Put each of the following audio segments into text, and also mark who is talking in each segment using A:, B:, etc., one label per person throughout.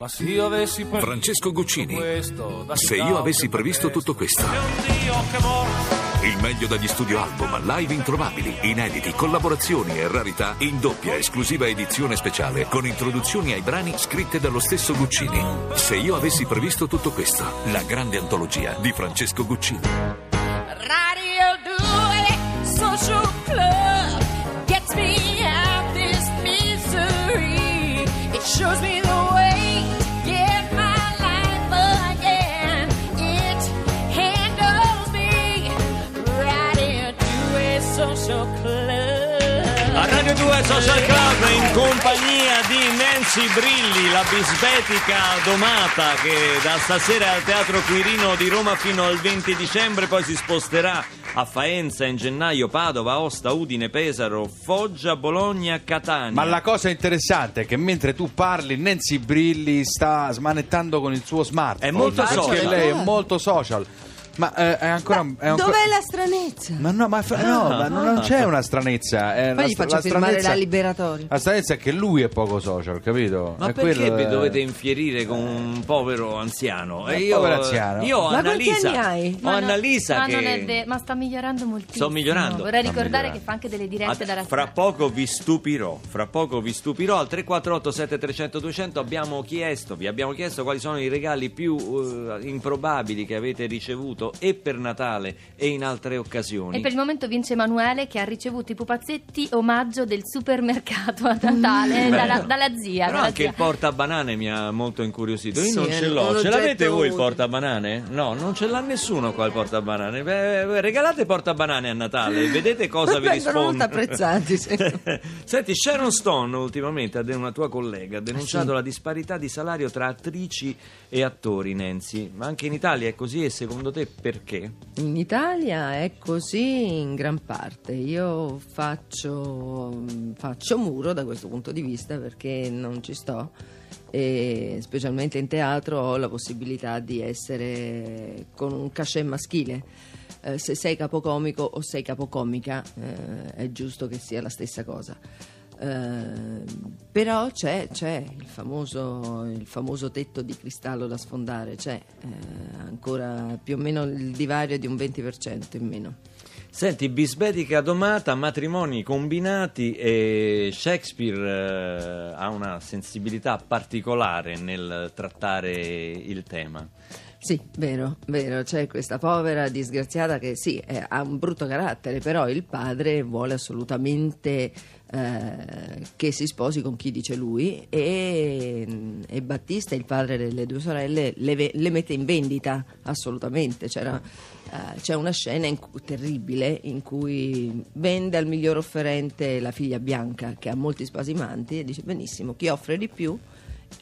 A: Ma se io avessi
B: Francesco Guccini.
A: questo,
B: Se io avessi previsto tutto questo. Il meglio dagli studio album, live introvabili, inediti, collaborazioni e rarità in doppia esclusiva edizione speciale con introduzioni ai brani scritte dallo stesso Guccini. Se io avessi previsto tutto questo, la grande antologia di Francesco Guccini.
C: due Social Club
D: in compagnia di Nancy Brilli, la bisbetica domata che da stasera è al Teatro Quirino di Roma fino al 20 dicembre poi si sposterà a Faenza in gennaio, Padova, Osta, Udine, Pesaro, Foggia, Bologna, Catania.
E: Ma la cosa interessante è che mentre tu parli Nancy Brilli sta smanettando con il suo smartphone.
D: È molto
E: perché lei è molto social. Ma eh, è ancora. è ancora-
F: Dov'è la stranezza?
E: Ma no, ma, fa- no, ma non non c'è una stranezza. È
F: Poi
E: la
F: gli faccio
E: la
F: firmare
E: stranezza-
F: la liberatoria.
E: La stranezza è che lui è poco social, capito?
D: Ma
E: È
D: perché
E: quello
D: vi
E: è-
D: dovete infierire con un povero anziano? E io,
E: povero anziano.
D: Io ho
F: Ma quanti
D: Annalisa.
F: anni hai?
D: Ho
G: Ma no-
D: Annalisa
G: ma
D: che.
G: non è vero, ma sta migliorando moltissimo.
D: Sto migliorando.
G: Vorrei
E: Sta
G: ricordare
E: migliorando.
G: che fa anche delle dirette
D: Ad-
G: dalla
D: fra poco vi stupirò, fra poco vi stupirò al 348 7300 200 abbiamo chiesto, vi abbiamo chiesto quali sono i regali più eh, improbabili che avete ricevuto e per Natale e in altre occasioni.
G: E per il momento vince Emanuele che ha ricevuto i pupazzetti omaggio del supermercato a Natale
D: Beh.
G: dalla, dalla zia.
D: Però
G: dalla
D: anche
G: zia.
D: il portabanane mi ha molto incuriosito. Io
F: Sì,
D: non ce l'ho. Ce l'avete voi il portabanane? No, non ce l'ha nessuno qua il portabanane. Beh, regalate portabanane a Natale, vedete cosa vi
F: Vengono molto
D: risponde.
F: apprezzati.
D: Senti, Sharon Stone ultimamente, una tua collega, ha denunciato
F: Ah, sì?
D: la disparità di salario tra attrici e attori, Nancy. Ma anche in Italia è così e secondo te perché?
F: In Italia è così in gran parte. Io faccio, faccio muro da questo punto di vista perché non ci sto e specialmente in teatro ho la possibilità di essere con un cachet maschile. Eh, se sei capocomico o sei capocomica eh, è giusto che sia la stessa cosa. Eh, però c'è, c'è il, famoso, il famoso tetto di cristallo da sfondare, c'è eh, ancora più o meno il divario di un 20% in meno.
D: Senti, bisbetica domata, matrimoni combinati e Shakespeare eh, ha una sensibilità particolare nel trattare il tema.
F: Sì, vero, vero, c'è questa povera disgraziata che sì, eh, ha un brutto carattere, però il padre vuole assolutamente eh, che si sposi con chi dice lui e, e Battista, il padre delle due sorelle, le, le mette in vendita assolutamente. C'era, eh, c'è una scena in terribile in cui vende al miglior offerente la figlia bianca che ha molti spasimanti e dice benissimo, chi offre di più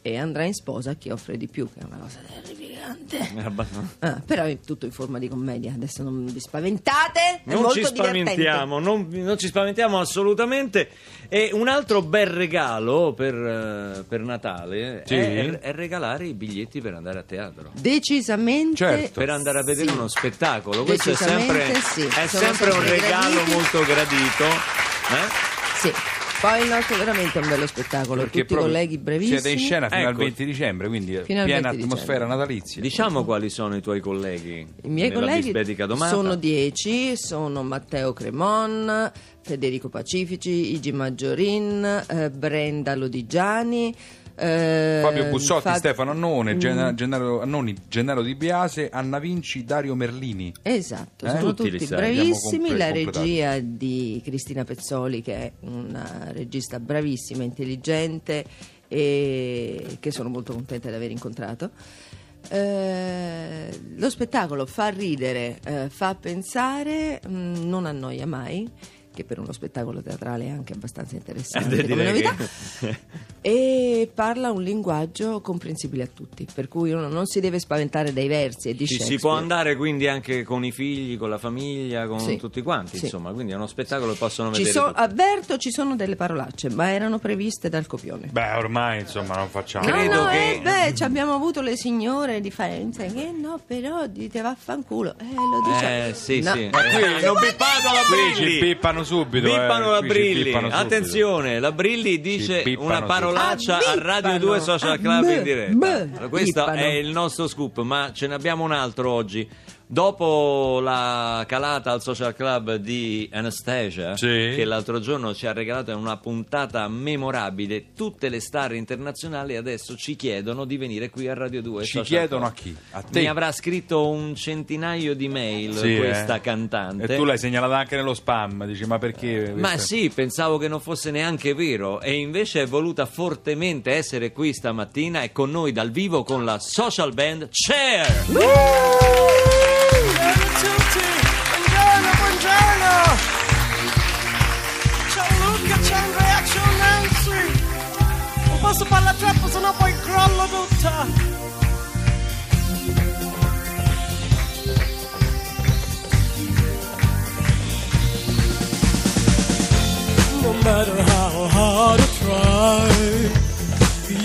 F: e andrà in sposa chi offre di più, che è una cosa terrificante.
D: Abbastanza-
F: Ah, però è tutto in forma di commedia, adesso non vi spaventate, è
D: Non
F: molto
D: ci spaventiamo, non, non ci spaventiamo assolutamente. E un altro bel regalo per, eh, per Natale
E: Sì.
D: è, è regalare i biglietti per andare a teatro.
F: Decisamente
E: Certo.
D: Per andare a vedere
F: sì.
D: uno spettacolo, questo è sempre,
F: sì.
D: è sempre un regalo
F: graditi.
D: molto gradito. eh?
F: Poi il nostro è veramente un bello spettacolo,
E: Perché
F: tutti i colleghi brevissimi.
E: Siete in scena fino al
D: Ecco.
E: 20 dicembre, quindi
F: Fino al
E: piena
F: 20
E: atmosfera
F: dicembre.
E: natalizia.
D: Diciamo quali sono i tuoi colleghi.
F: I miei colleghi sono dieci, sono Matteo Cremon, Federico Pacifici, Igi Maggiorin, eh, Brenda Lodigiani, eh,
E: Fabio Bussotti,
F: Fab-
E: Stefano Annone,
F: Mm,
E: Gena- Gennaro, Annoni, Gennaro Di Biase, Anna Vinci, Dario Merlini.
F: Esatto,
E: Eh?
F: sono
D: Tutti
F: tutti, bravissimi. La regia di Cristina Pezzoli, che è una regista bravissima, intelligente e che sono molto contenta di aver incontrato. Eh, lo spettacolo fa ridere, eh, fa pensare, mh, non annoia mai. Che per uno spettacolo teatrale è anche abbastanza interessante
D: Eh,
F: come novità.
D: che-
F: E parla un linguaggio comprensibile a tutti, per cui uno non si deve spaventare dai versi e di
D: Ci si può andare quindi anche con i figli, con la famiglia, con
F: Sì.
D: tutti quanti,
F: Sì.
D: insomma, quindi è uno spettacolo che possono
F: Ci
D: vedere
F: so- avverto ci sono delle parolacce, ma erano previste dal copione.
E: Beh, ormai insomma non facciamo.
F: No,
D: credo
F: no,
D: che-
F: eh, beh, ci abbiamo avuto le signore di Faenza che no, però dite vaffanculo. Eh, lo dice.
D: Eh, sì,
F: No.
D: sì.
F: Ah,
D: Eh,
F: si
D: non
F: può
D: pippato la
F: dire?
E: Qui ci
D: Brilli!
E: pippano subito. eh,
D: Bippano la
E: qui
D: Brilli, attenzione, la Brilli dice una
E: subito.
D: Parolaccia
F: Ah,
D: a Radio
F: bippano.
D: 2 Social Club in diretta. Questo è il nostro scoop, ma ce ne abbiamo un altro oggi. Dopo la calata al social club di Anastasia,
E: Sì.
D: che l'altro giorno ci ha regalato una puntata memorabile, tutte le star internazionali adesso ci chiedono di venire qui a Radio 2.
E: Ci
D: Social
E: chiedono
D: Club.
E: a chi? A te?
D: Mi avrà scritto un centinaio di mail
E: Sì,
D: questa
E: eh.
D: cantante.
E: E tu l'hai segnalata anche nello spam, dici ma perché?
D: Ma
E: questa-
D: sì, pensavo che non fosse neanche vero e invece è voluta fortemente essere qui stamattina e con noi dal vivo con la social band Chair.
H: Buongiorno, buongiorno! Ciao Luca, Nancy! Non posso parlare troppo, sennò poi crollo tutta! No matter how hard I try,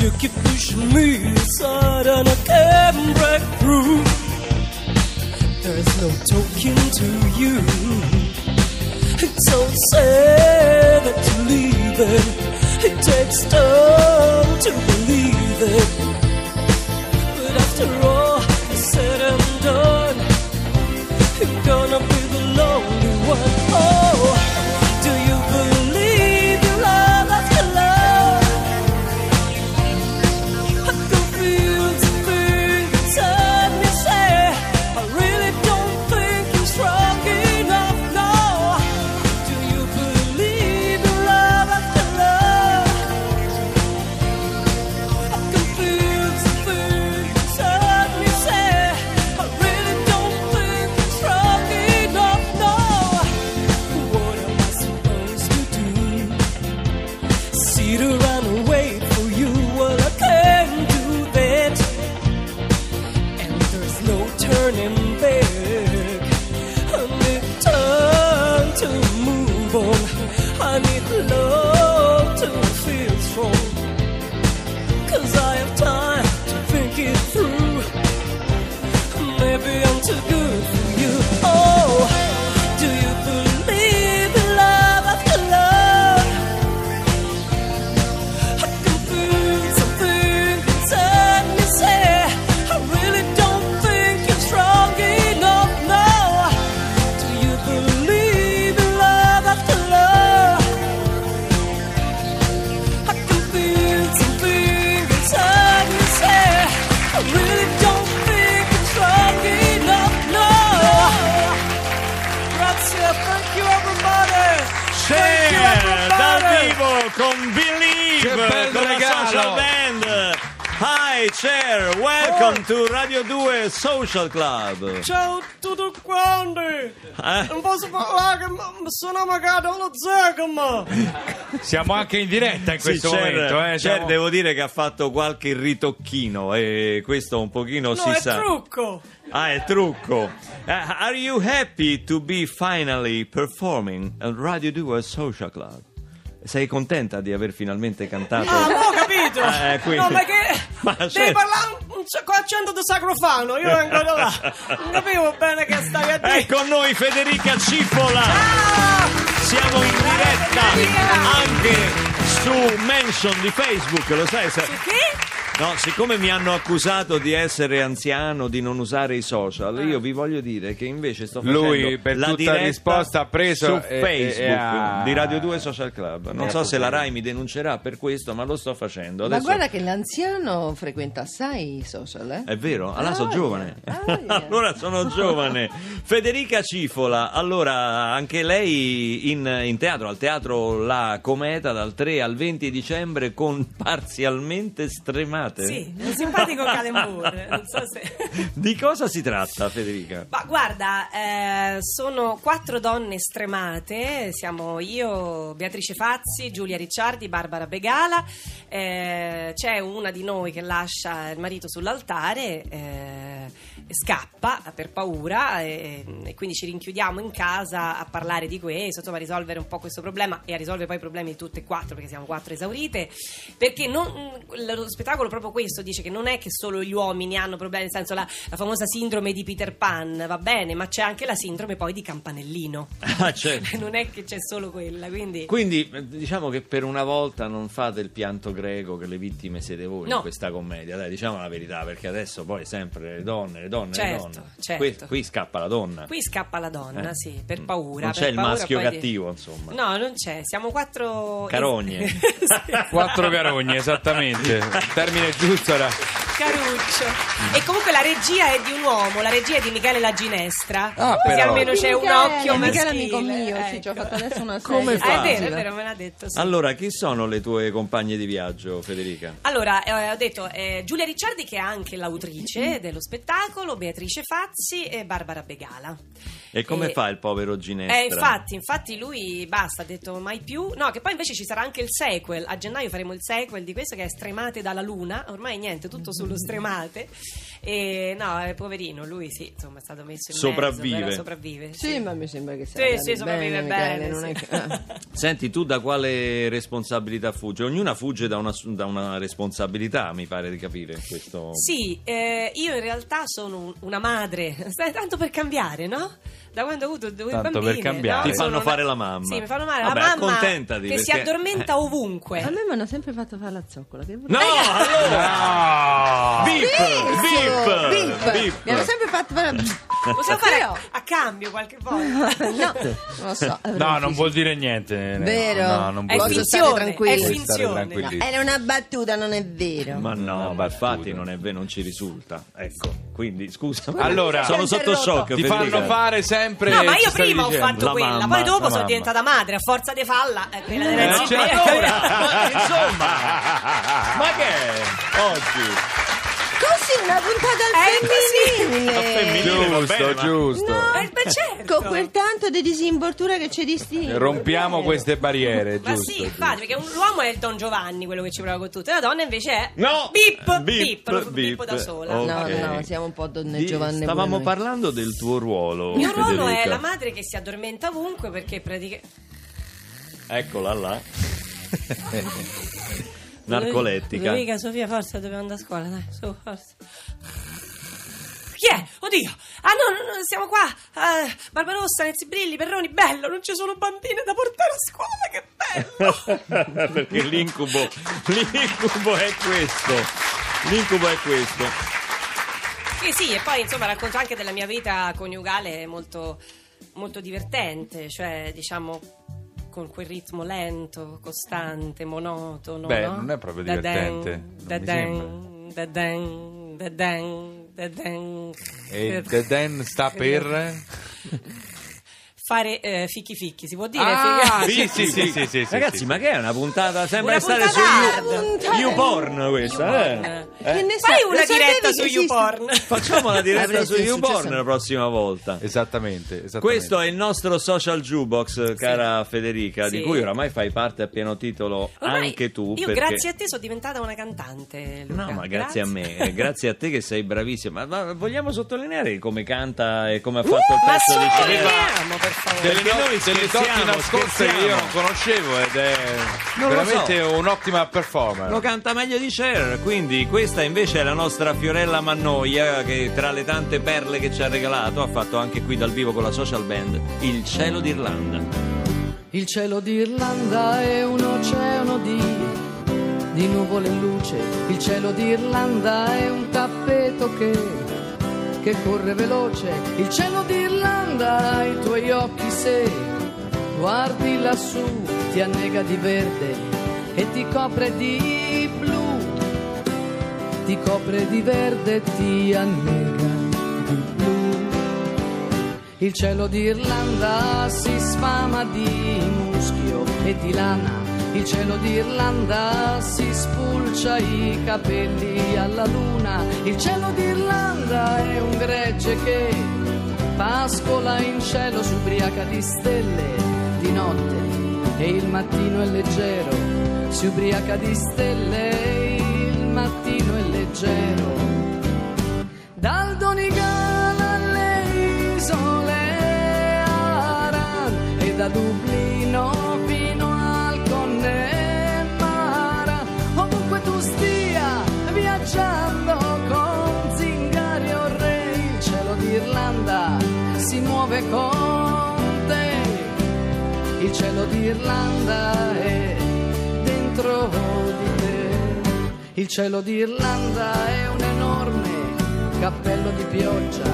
H: you keep pushing me aside and I can't break through. No talking to you. It's so sad that you're leaving. It takes time
D: con Believe
E: Che bel
D: con la social band. Hi Chair, welcome
H: Oh.
D: to Radio 2 Social Club.
H: Ciao a tutti quanti!
D: Eh?
H: Non posso parlare, ma ma sono magari allo zegama!
E: Siamo anche in diretta in
D: Sì,
E: questo
D: Cher,
E: momento. Eh,
D: Cher
E: siamo-
D: devo dire che ha fatto qualche ritocchino e questo un pochino
H: No,
D: si
H: è
D: sa.
H: trucco!
D: Ah, è trucco. Eh, are you happy to be finally performing at Radio 2 Social Club? Sei contenta di aver finalmente cantato?
H: Ah, non ho capito!
D: Eh, quindi-
H: No, ma che...
D: Ma
H: Devi
D: certo.
H: parlare con accento di sacrofano, io vengo da là! Non capivo bene che stai a dire!
D: È con noi Federica Cipolla.
H: Ah!
D: Siamo in diretta anche su Mention di Facebook, lo sai? se-
H: Che?
D: No, siccome mi hanno accusato di essere anziano, di non usare i social, io vi voglio dire che invece sto facendo
E: Lui, per
D: la
E: tutta
D: diretta
E: risposta, ha preso
D: su
E: e- e-
D: Facebook
E: e ha-
D: di Radio 2 Social Club. Non so se la Rai mi denuncerà per questo, ma lo sto facendo.
F: Ma
D: Adesso
F: guarda che l'anziano frequenta assai i social, eh?
D: È vero? Allora
F: Ah,
D: sono
F: yeah.
D: giovane.
F: Ah, yeah.
D: allora sono giovane. Federica Cifola, allora anche lei in, in teatro, al teatro La Cometa dal 3 al 20 dicembre con parzialmente stremate.
I: Sì, un simpatico calembour, non so se...
D: Di cosa si tratta, Federica?
I: Ma guarda, eh, sono quattro donne stremate, siamo io, Beatrice Fazzi, Giulia Ricciardi, Barbara Begala, eh, c'è una di noi che lascia il marito sull'altare, eh, scappa per paura e, e quindi ci rinchiudiamo in casa a parlare di questo, insomma a risolvere un po' questo problema e a risolvere poi i problemi di tutte e quattro perché siamo quattro esaurite, perché non- lo spettacolo proprio questo dice che non è che solo gli uomini hanno problemi, nel senso la, la famosa sindrome di Peter Pan, va bene, ma c'è anche la sindrome poi di Campanellino.
D: Ah, certo.
I: non è che c'è solo quella, quindi...
D: Quindi eh, diciamo che per una volta non fate il pianto greco che le vittime siete voi
I: No.
D: in questa commedia, dai, diciamo la verità, perché adesso poi sempre le donne, le donne,
I: Certo,
D: le donne.
I: certo.
D: Qui, qui scappa la donna.
I: Qui scappa la donna,
D: Eh.
I: sì, per paura.
D: Non
I: per
D: c'è il
I: paura
D: maschio
I: poi di-
D: cattivo, insomma.
I: No, non c'è, siamo quattro...
D: Carogne.
I: Sì.
E: Quattro carogne, esattamente. Il termine giusto era.
I: Caruccio. E comunque la regia è di un uomo, la regia è di Michele La Ginestra.
E: Ah,
I: così
E: però.
I: almeno c'è un
F: Michele,
I: occhio
F: Michele
I: maschile.
F: amico mio, sì,
I: ecco.
F: ci ho fatto adesso una
E: Come
F: serie.
I: Ah, è vero, è vero, me l'ha detto. sì.
D: Allora, chi sono le tue compagne di viaggio, Federica?
I: Allora, eh, ho detto eh, Giulia Ricciardi che è anche l'autrice dello spettacolo, Beatrice Fazzi e Barbara Begala.
D: E come
I: Eh,
D: fa il povero Ginestra?
I: Eh, infatti, infatti lui basta, ha detto mai più. No, che poi invece ci sarà anche il sequel. A gennaio faremo il sequel di questo che è Stremate dalla Luna. Ormai niente, tutto sullo Stremate. E no, è poverino, lui sì, insomma, è stato messo in
D: Sopravvive.
I: mezzo, però sopravvive.
F: Sì, ma mi sembra che sia
I: Sì, sì, sopravvive bene,
F: non è
I: sì.
F: che- ah.
D: Senti, tu da quale responsabilità fuggi? Ognuna fugge da una, da una responsabilità, mi pare di capire. Questo...
I: Sì, eh, io in realtà sono un- una madre, Stai tanto per cambiare, no? Da quando ho avuto due
E: Tanto per
I: bambine,
E: cambiare.
I: no?
D: Ti fanno fare la mamma.
I: Sì, mi fanno male
D: Vabbè,
I: la mamma
D: accontentati,
I: che si
D: perché-
I: addormenta ovunque.
F: A me mi hanno sempre fatto fare la zoccola. Che
D: No, allora! Bip! Bip!
F: Bip! Mi hanno sempre fatto
I: Possiamo fare a, a cambio qualche volta.
F: No, non lo so.
E: No, non vuol dire niente.
F: Vero?
E: No, non
I: È
E: vuol dire
I: finzione,
F: tranquilli.
I: è
E: stare
I: finzione.
E: tranquilli.
F: Era una battuta, non è vero.
D: Ma no, ma infatti non è vero, non ci risulta. Ecco, quindi scusa.
E: Allora,
D: sono sotto shock.
E: Ti
D: Federica.
E: fanno fare sempre.
I: No, ma io
E: stavi
I: prima ho
E: dicendo.
I: fatto
D: La
I: quella,
D: mamma,
I: poi dopo
E: la
I: sono
E: mamma.
I: diventata madre, a forza di falla, eh, quella della
E: Eh,
I: zia.
D: Ma insomma, ma che è? Oggi?
F: Una puntata al femminile.
D: Al femminile.
E: Giusto, giusto.
I: Eh, beh, certo.
F: Con quel tanto di disinvoltura che ci distingue.
E: Rompiamo
F: Vero.
E: queste barriere,
I: Ma
E: giusto?
I: sì,
E: giusto.
I: infatti, perché un- l'uomo è il Don Giovanni, quello che ci prova con tutto, e la donna invece è
D: No!
I: Bip,
D: Bip,
I: bip, lo
D: bip.
I: bip da sola.
F: No,
D: Ok.
F: no, siamo un po' donne
D: Di-
F: Giovanni.
D: Stavamo
F: pure noi.
D: parlando del tuo ruolo.
I: Il mio ruolo è
D: Federica.
I: la madre che si addormenta ovunque perché praticamente...
D: Eccola là. Narcolettica.
I: Federica, Sofia, forza, dobbiamo andare a scuola, dai, su, forza. Chi è? Oddio! Ah no, no, no, siamo qua! Eh, Barbarossa, Nezzi Brilli, Perroni, bello! Non ci sono bambine da portare a scuola, che bello!
D: Perché l'incubo, l'incubo è questo. L'incubo è questo.
I: Sì, sì, e poi insomma racconto anche della mia vita coniugale molto, molto divertente, cioè diciamo con quel ritmo lento, costante, monotono.
E: Beh,
I: no?
E: non è proprio
I: Da
E: divertente,
I: da den, da den, da den, da den.
E: E The Den sta per.
I: Fare eh, ficchi ficchi, si può dire?
E: Ah, sì, sì, sì, sì, sì, sì,
D: Ragazzi,
E: sì.
D: ma che è una puntata? Sembra
I: Una
D: stare
I: puntata
D: su YouPorn questa, eh?
F: Che ne
I: Fai
F: sa-
I: una diretta su? YouPorn.
D: Facciamo la diretta su YouPorn la prossima volta.
E: Esattamente, esattamente.
D: Questo è il nostro social jukebox, cara Federica, di
I: Sì.
D: cui oramai fai parte a pieno titolo
I: Ormai
D: anche tu.
I: Io
D: perché...
I: grazie a te sono diventata una cantante. Luca.
D: No, ma grazie, a me, eh, grazie a te che sei bravissima. Ma, ma vogliamo sottolineare come canta e come ha fatto il
I: Ma
D: pezzo di
I: sottolineiamo, per favore.
E: delle,
D: perché
E: no-
D: noi
E: delle doti nascoste che io non conoscevo ed è
D: Non
E: veramente un'ottima performance.
D: Lo canta meglio di Cher, quindi questa invece è la nostra Fiorella Mannoia che tra le tante perle che ci ha regalato ha fatto anche qui dal vivo con la social band Il cielo d'Irlanda.
J: Il cielo d'Irlanda è un oceano di, di nuvole e luce. Il cielo d'Irlanda è un tappeto che, che corre veloce. Il cielo d'Irlanda ha i tuoi occhi se guardi lassù, ti annega di verde e ti copre di. Ti copre di verde e ti annega di blu. Il cielo d'Irlanda si sfama di muschio e di lana. Il cielo d'Irlanda si spulcia i capelli alla luna. Il cielo d'Irlanda è un gregge che pascola in cielo s'ubriaca di stelle di notte e il mattino è leggero. Si ubriaca di stelle leggero. Dal Donegal alle isole Aran e da Dublino fino al Connemara, ovunque tu stia viaggiando con Zingari o Re, il cielo d'Irlanda si muove con te. Il cielo d'Irlanda è dentro voi il cielo d'Irlanda è un enorme cappello di pioggia.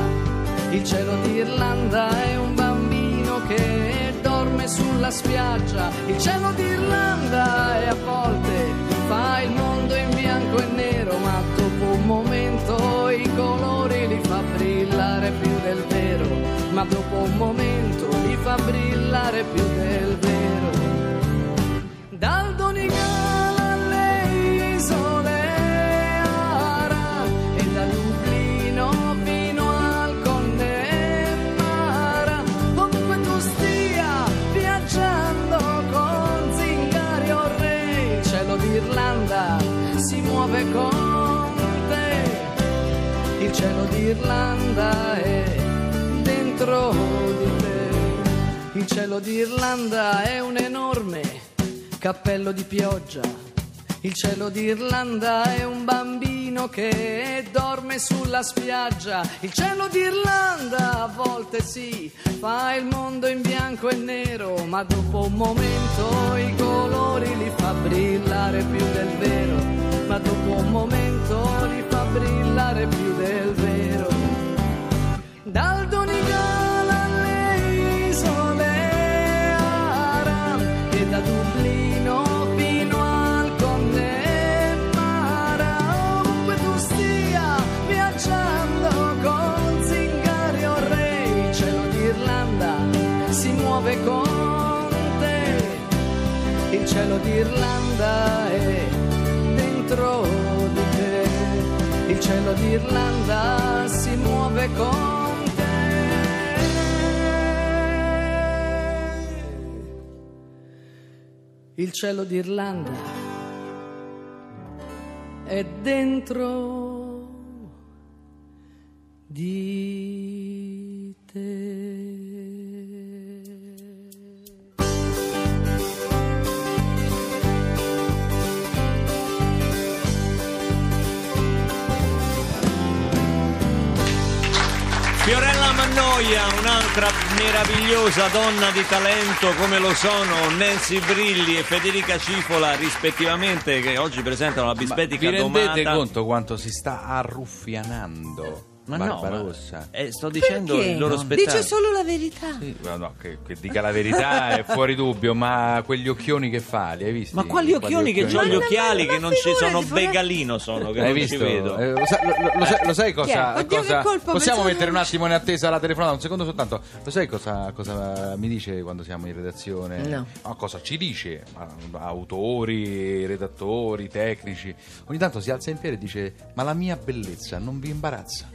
J: Il cielo d'Irlanda è un bambino che dorme sulla spiaggia. Il cielo d'Irlanda è a volte fa il mondo in bianco e nero, ma dopo un momento i colori li fa brillare più del vero. Ma dopo un momento li fa brillare più del vero. Dal Donegal d'Irlanda è dentro di te. Il cielo d'Irlanda è un enorme cappello di pioggia. Il cielo d'Irlanda è un bambino che dorme sulla spiaggia. Il cielo d'Irlanda a volte sì, fa il mondo in bianco e nero, ma dopo un momento i colori li fa brillare più del vero. Ma dopo un momento li fa brillare più del vero. Dal Donegal alle isole Aran e da Dublino fino al Connemara, ovunque tu stia viaggiando con zingari o re, il cielo d'Irlanda si muove con te, il cielo d'Irlanda è dentro di te, il cielo d'Irlanda si muove con te. Il cielo d'Irlanda è dentro di
D: Fiorella Mannoia, un'altra meravigliosa donna di talento come lo sono Nancy Brilli e Federica Cifola rispettivamente che oggi presentano la
E: Vi
D: bisbetica
E: rendete
D: domata.
E: conto quanto si sta arruffianando
D: Ma no,
E: Barbarossa?
D: ma- eh, sto dicendo
F: Perché?
D: il loro
F: No,
D: spettacolo.
F: Dice solo la verità.
E: Sì, ma no, che, che dica la verità è fuori dubbio, ma quegli occhioni che fa, li hai visti?
D: Ma quali occhioni che ho gli occhiali che non ci sono, begalino sono, che
E: Hai
D: non
E: visto?
D: ci vedo.
E: Eh, lo, sai, lo- lo sai- lo sai cosa,
F: Oddio,
E: cosa-
F: che colpo,
E: Possiamo mettere un attimo in attesa la telefonata, un secondo soltanto. Lo sai cosa, cosa mi dice quando siamo in redazione?
F: No.
E: No, cosa ci dice? Ma- Autori, redattori, tecnici. Ogni tanto si alza in piedi e dice: Ma la mia bellezza non vi imbarazza?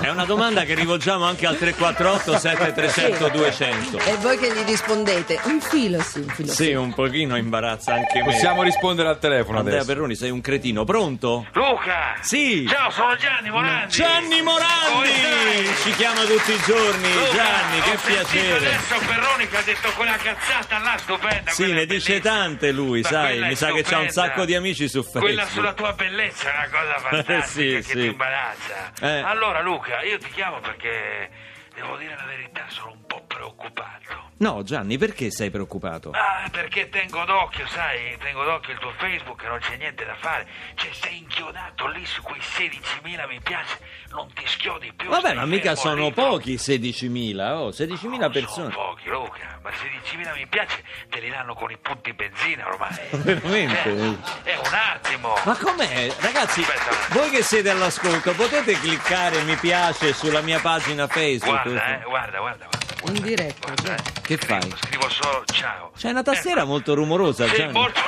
D: È una domanda che rivolgiamo anche al 348 7300 200.
F: E voi che gli rispondete? Un filo sì, un filo
D: Sì, un pochino imbarazza anche me.
E: Possiamo rispondere al telefono
D: Andrea
E: adesso.
D: Perroni, sei un cretino. Pronto?
K: Luca!
D: Sì.
K: Ciao, sono Gianni Morandi!
D: Gianni Morandi! Ci chiama tutti i giorni.
K: Luca,
D: Gianni, che piacere.
K: adesso Perroni che ha detto quella cazzata là stupenda.
D: Sì, ne dice
K: bellissima.
D: tante lui,
K: Ma
D: sai. Mi sa che c'ha un sacco di amici su Facebook.
K: Quella sulla tua bellezza è una cosa fantastica
D: Sì,
K: che
D: sì.
K: ti imbarazza.
D: Eh.
K: Allora, Luca, io ti chiamo perché devo dire la verità, sono un po' preoccupato.
D: No, Gianni, perché sei preoccupato?
K: Ah, perché tengo d'occhio, sai, tengo d'occhio il tuo Facebook e non c'è niente da fare. Cioè, sei inchiodato lì su quei 16.000 mi piace, non ti schiodi più.
D: Vabbè, ma mica sono
K: lì,
D: pochi 16.000, oh, 16.000
K: No,
D: persone.
K: Sono pochi, Luca, ma 16.000 mi piace te li danno con i punti benzina ormai.
D: Veramente?
K: Cioè, è un attimo.
D: Ma com'è? Ragazzi,
K: Aspetta.
D: voi che siete all'ascolto, potete cliccare mi piace sulla mia pagina Facebook?
K: Guarda, eh, guarda, guarda, guarda.
F: In diretta,
K: Guarda, eh.
D: Che
K: Scrivo-
D: fai?
K: Scrivo solo ciao.
D: C'è una tastiera molto rumorosa,
K: Sì,
D: Gianni.
K: molto.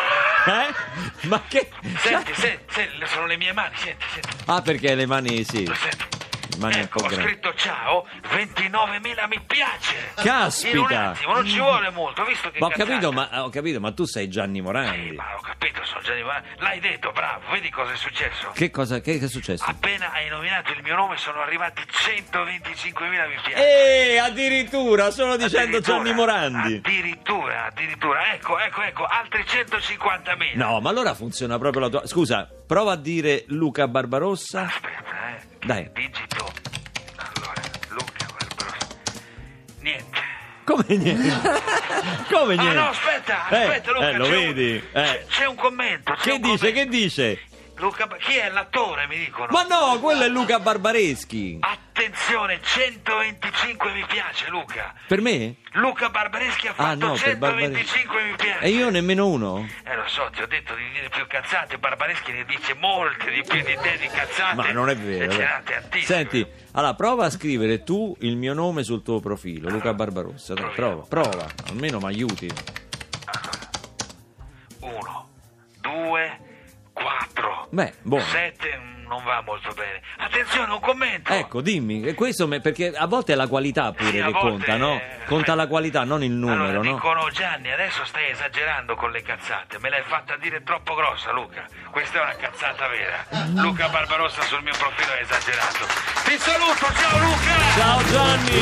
D: Eh? Ma che...
K: Senti, senti, senti, sono le mie mani, senti, senti.
D: Ah, perché le mani sì.
K: Senti.
D: Rimane un
K: Ecco,
D: po'
K: ho scritto ciao, 29.000 mi piace.
D: Caspita!
K: In un attimo, non ci vuole molto, ho visto che
D: Ma ho
K: cazzata.
D: capito, ma, ho capito, ma tu sei Gianni
K: Sì,
D: Morandi.
K: ma ho capito, sono Gianni Morandi. L'hai detto, bravo, vedi cosa è successo?
D: Che cosa che, che è successo?
K: Appena hai nominato il mio nome sono arrivati 125.000 mi piace.
D: Eh, addirittura, solo dicendo
K: Addirittura,
D: Gianni Morandi.
K: Addirittura, addirittura. Ecco, ecco, ecco, altri 150.000.
D: No, ma allora funziona proprio la tua... Scusa, prova a dire Luca Barbarossa.
K: Aspetta, eh.
D: Dai.
K: Digito. Allora, Luca Barbarossa. Niente.
D: Come niente? Come
K: Ah
D: niente?
K: no, aspetta,
D: Eh,
K: aspetta Luca.
D: eh, lo
K: c'è
D: vedi?
K: Un,
D: Eh.
K: c'è, un commento. c'è
D: Che
K: un
D: dice,
K: commento.
D: che dice?
K: Luca, chi è l'attore, mi dicono?
D: Ma no, quello è Luca Barbareschi.
K: Attenzione, 125 mi piace Luca.
D: Per me?
K: Luca Barbareschi ha fatto
D: Ah, no, per
K: 125 mi piace.
D: E io nemmeno uno?
K: Eh lo so, ti ho detto di dire più cazzate, Barbareschi ne dice molte di più di te di cazzate.
D: Ma non è vero.
K: E tantissime.
D: Senti, allora prova a scrivere tu il mio nome sul tuo profilo, Luca Barbarossa. Dai, prova, prova, almeno mi aiuti.
K: Uno, due, quattro,
D: Beh, buono.
K: sette, non va molto bene. Attenzione, un commento.
D: Ecco, dimmi, questo me- perché a volte è la qualità pure
K: Sì,
D: che
K: volte,
D: conta, no?
K: eh,
D: Conta la qualità, non il numero,
K: allora,
D: no?
K: dicono Gianni, adesso stai esagerando con le cazzate, me l'hai fatta dire troppo grossa Luca, questa è una cazzata vera. Luca Barbarossa sul mio profilo è esagerato. Ti saluto, ciao Luca!
D: Ciao Gianni!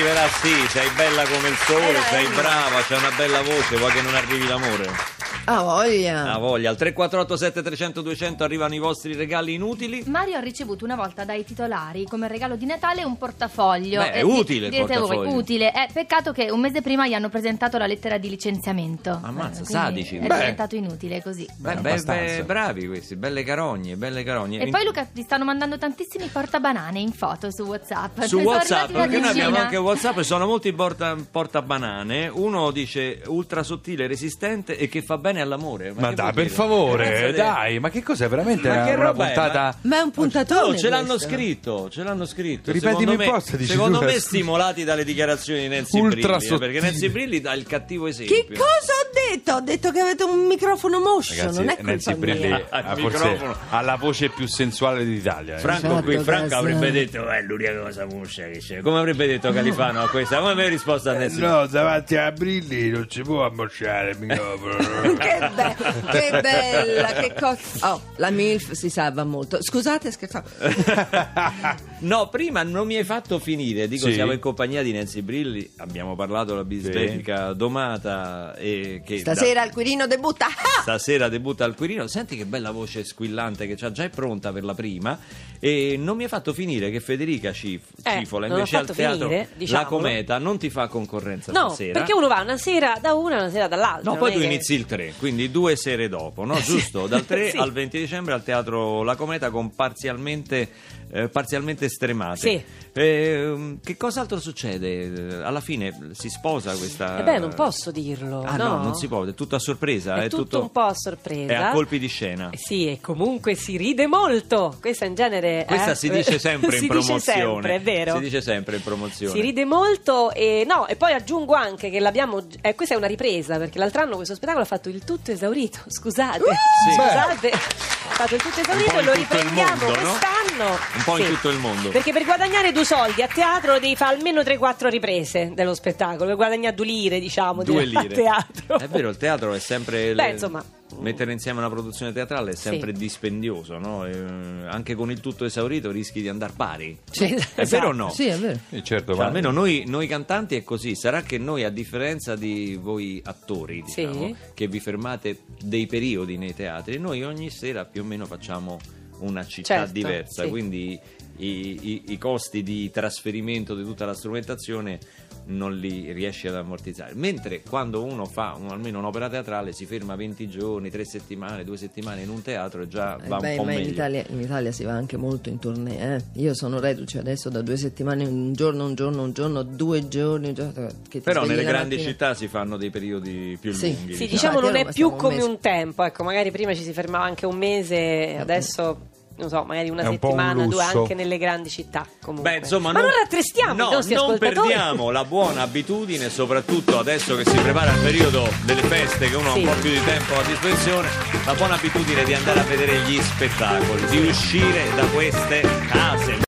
D: Era sì, sei bella come il sole,
F: Era
D: sei brava, c'è una bella voce, vuoi che non arrivi l'amore?
F: Ah, voglia.
D: Ha voglia, al 348 7300 200 arrivano i vostri regali inutili.
G: Mario ha ricevuto una volta dai titolari come regalo di Natale un portafoglio.
D: Beh, è
G: Eh, di-
D: utile il
G: direte voi,
D: portafoglio.
G: utile. È peccato che un mese prima gli hanno presentato la lettera di licenziamento.
D: Ammazza,
G: Eh, quindi
D: sadici.
G: È
D: Beh.
G: diventato inutile così.
D: Beh, beh, beh, bravi questi, belle carogne, belle carogne.
G: E poi Luca ti stanno mandando tantissimi portabanane in foto su WhatsApp.
D: Su
G: ne sono
D: WhatsApp,
G: arrivati una
D: perché noi abbiamo
G: decina.
D: anche WhatsApp e sono molti porta, portabanane. Uno dice ultra sottile, resistente e che fa bene all'amore.
E: Ma
D: che
E: dai, per favore, dai, ma che cos'è veramente
D: Ma
E: una,
D: che
E: una
D: roba è?
E: puntata?
F: Ma è un puntatone.
D: No, ce l'hanno
F: questo.
D: scritto, ce l'hanno scritto.
E: Ripetimi
D: secondo
E: un
D: me,
E: po', dicendo
D: secondo me stimolati dalle dichiarazioni di Nancy
E: Ultra
D: Brilli, eh,
E: sottile.
D: perché Nancy Brilli dà il cattivo esempio.
F: Che cosa ho detto? Ho detto che avete un microfono moscio,
E: Ragazzi,
F: non è colpa
E: Nancy Brilli ha forse
D: microfono.
E: ha la voce più sensuale d'Italia. eh.
D: Franco
F: Esatto,
D: qui, Franco
F: grazie.
D: avrebbe detto è l'unica cosa muscia che c'è. Come avrebbe detto Califano a questa? Come aveva risposto a Nancy?
K: No, davanti a Brilli non si può ammosciare il microfono.
F: che, be- che bella, che cosa. Oh, la MILF si salva molto. Scusate, scherzavo.
D: No, prima non mi hai fatto finire. Dico,
E: Sì.
D: siamo in compagnia di Nancy Brilli. Abbiamo parlato della bisbetica domata. E che
F: Stasera il Quirino debutta.
D: da- stasera debutta al Quirino. Senti che bella voce squillante che c'ha, già è pronta per la prima. E non mi hai fatto finire che Federica Cif-
I: Eh,
D: Cifola invece al teatro
I: finire,
D: La. Cometa non ti fa concorrenza
I: No,
D: stasera.
I: perché uno va una sera da una e una sera dall'altra.
D: No, poi tu
I: che-
D: inizi il 3, quindi due sere dopo, no? Giusto? Dal 3
I: Sì.
D: al 20 dicembre al Teatro La Cometa con parzialmente, eh, parzialmente stremate.
I: Sì.
D: Eh, che cos'altro succede? Alla fine si sposa questa...
I: Eh beh, non posso dirlo.
D: Ah no, non si può, è tutto a sorpresa.
I: È,
D: È,
I: tutto, un po' a sorpresa.
D: È a colpi di scena.
I: Eh Sì, e comunque si ride molto. Questa in genere.
D: Questa
I: eh,
D: si dice sempre in
I: si
D: promozione.
I: Dice sempre, è vero.
D: Si dice sempre in promozione.
I: Si ride molto e no, e poi aggiungo anche che l'abbiamo. eh, questa è una ripresa perché l'altro anno questo spettacolo ha fatto il tutto esaurito. Scusate,
D: Sì.
I: scusate, ha fatto il tutto esaurito e
D: in
I: lo riprendiamo
D: mondo, no?
I: quest'anno.
D: Un po' in
I: Sì.
D: tutto il mondo.
I: Perché per guadagnare due soldi a teatro devi fare almeno 3-4 riprese dello spettacolo. Per guadagnare due lire, diciamo,
D: Due
I: di- a
D: lire.
I: teatro.
D: È vero, il teatro è sempre.
I: Beh,
D: le-
I: insomma.
D: Mettere insieme una produzione teatrale è sempre dispendioso, no? E, anche con il tutto esaurito rischi di andare pari.
I: Sì,
D: È
I: esatto.
D: vero o no?
F: Sì, è vero.
E: Sì, certo,
D: Cioè,
E: ma-
D: almeno noi, noi cantanti è così. Sarà che noi, a differenza di voi attori,
I: Sì.
D: diciamo, che vi fermate dei periodi nei teatri, noi ogni sera più o meno facciamo una città
I: Certo,
D: diversa.
I: sì.
D: Quindi i, i- i costi di trasferimento di tutta la strumentazione non li riesci ad ammortizzare. Mentre quando uno fa un- almeno un'opera teatrale si ferma 20 giorni, 3 settimane, 2 settimane in un teatro e già
F: Eh
D: va
F: beh,
D: un po'
F: ma in
D: meglio.
F: Italia, in Italia si va anche molto in tournée. Eh? Io sono reduce adesso da due settimane, un giorno, un giorno, un giorno, due giorni. un giorno, che ti
D: Però nelle grandi
F: mattina.
D: città si fanno dei periodi più
F: Sì.
D: lunghi.
I: Sì,
F: Infatti,
I: diciamo
F: a
I: non è più
F: un
I: come
F: mese.
I: un tempo, ecco, magari prima ci si fermava anche un mese, adesso non so, magari una
E: un po' un
I: settimana, due anche nelle grandi città comunque.
D: Beh, insomma,
I: Ma non rattristiamo
D: no,
I: i nostri
D: non perdiamo la buona abitudine, soprattutto adesso che si prepara il periodo delle feste, che uno
I: Sì.
D: ha un po' più di tempo a disposizione, la buona abitudine di andare a vedere gli spettacoli, di uscire da queste case.